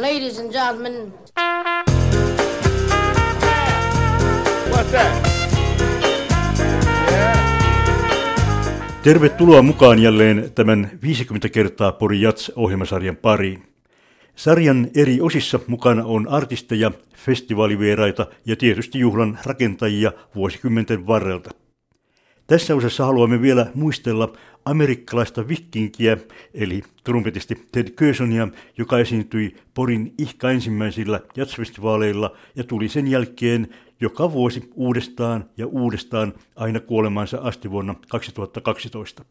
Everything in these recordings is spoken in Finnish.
Ladies and gentlemen. What's that? Tervetuloa mukaan jälleen tämän 50 kertaa Pori Jats-ohjelmasarjan pariin. Sarjan eri osissa mukana on artisteja, festivaalivieraita ja tietysti juhlan rakentajia vuosikymmenten varrelta. Tässä osassa haluamme vielä muistella amerikkalaista vikinkiä, eli trumpetisti Ted Cursonia, joka esiintyi Porin ihka ensimmäisillä jazzfestivaaleilla ja tuli sen jälkeen joka vuosi uudestaan ja uudestaan aina kuolemansa asti vuonna 2012.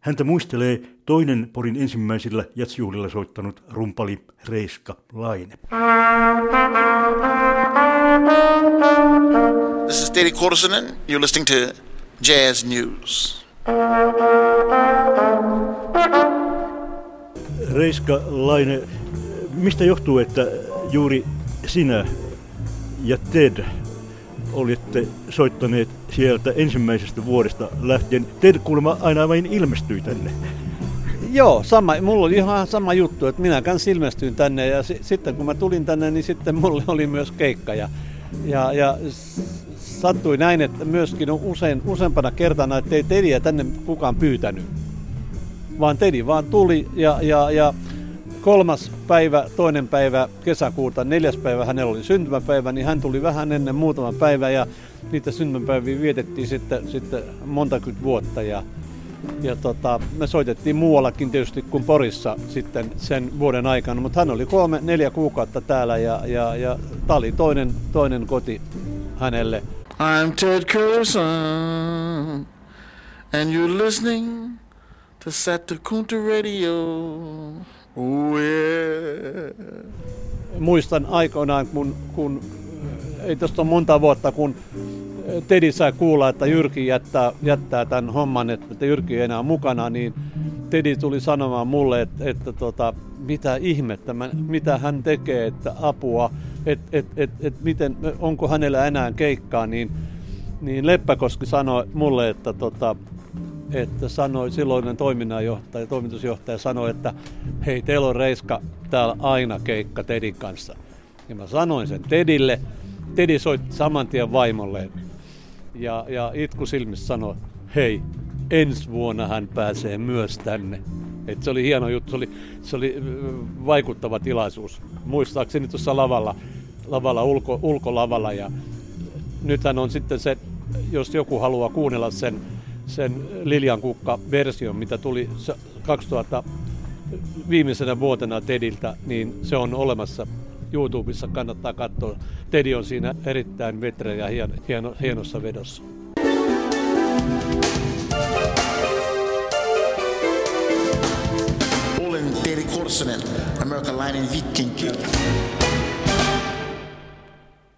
Häntä muistelee toinen Porin ensimmäisillä jatsjuhlilla soittanut rumpali Reiska Laine. This is Teddy Corsonen. You're listening to Jazz News. Reiska Laine, mistä johtuu, että juuri sinä ja Ted olitte soittaneet sieltä ensimmäisestä vuodesta lähtien. Ted kuulemma aina vain ilmestyi tänne. Joo, sama, mulla oli ihan sama juttu, että minä kanssa ilmestyin tänne ja s- sitten kun mä tulin tänne, niin sitten mulle oli myös keikka. Ja, ja, ja s- sattui näin, että myöskin usein, useampana kertana, että ei Tediä tänne kukaan pyytänyt. Vaan Tedi vaan tuli ja, ja, ja kolmas päivä, toinen päivä kesäkuuta, neljäs päivä hänellä oli syntymäpäivä, niin hän tuli vähän ennen muutama päivä ja niitä syntymäpäiviä vietettiin sitten, sitten montakymmentä vuotta ja, ja tota, me soitettiin muuallakin tietysti kuin Porissa sitten sen vuoden aikana, mutta hän oli kolme, neljä kuukautta täällä ja, ja, ja tämä oli toinen, toinen koti hänelle. I'm Ted Curson, and you're listening to Sata Kunta Radio. Oh, yeah. muistan aikoinaan, kun, kun ei ole monta vuotta, kun Tedi sai kuulla, että Jyrki jättää, jättää tämän homman, että Jyrki ei enää mukana, niin Tedi tuli sanomaan mulle, että, että tota, mitä ihmettä, mitä hän tekee, että apua, että et, et, et, miten, onko hänellä enää keikkaa, niin, niin Leppäkoski sanoi mulle, että tota, että sanoi silloinen toiminnanjohtaja, toimitusjohtaja sanoi, että hei, teillä on Reiska täällä aina keikka Tedin kanssa. Ja mä sanoin sen Tedille. Tedi soitti saman tien vaimolleen. Ja, ja itku silmissä sanoi, hei, ensi vuonna hän pääsee myös tänne. Et se oli hieno juttu, se oli, se oli vaikuttava tilaisuus. Muistaakseni tuossa lavalla, lavalla ulko, ulkolavalla. Ja nythän on sitten se, jos joku haluaa kuunnella sen, sen Lilian Kukka-version, mitä tuli se 2000 viimeisenä vuotena Tediltä, niin se on olemassa YouTubessa, kannattaa katsoa. Tedi on siinä erittäin vetre ja hieno, hieno, hienossa vedossa. personnel. American Line and Viking.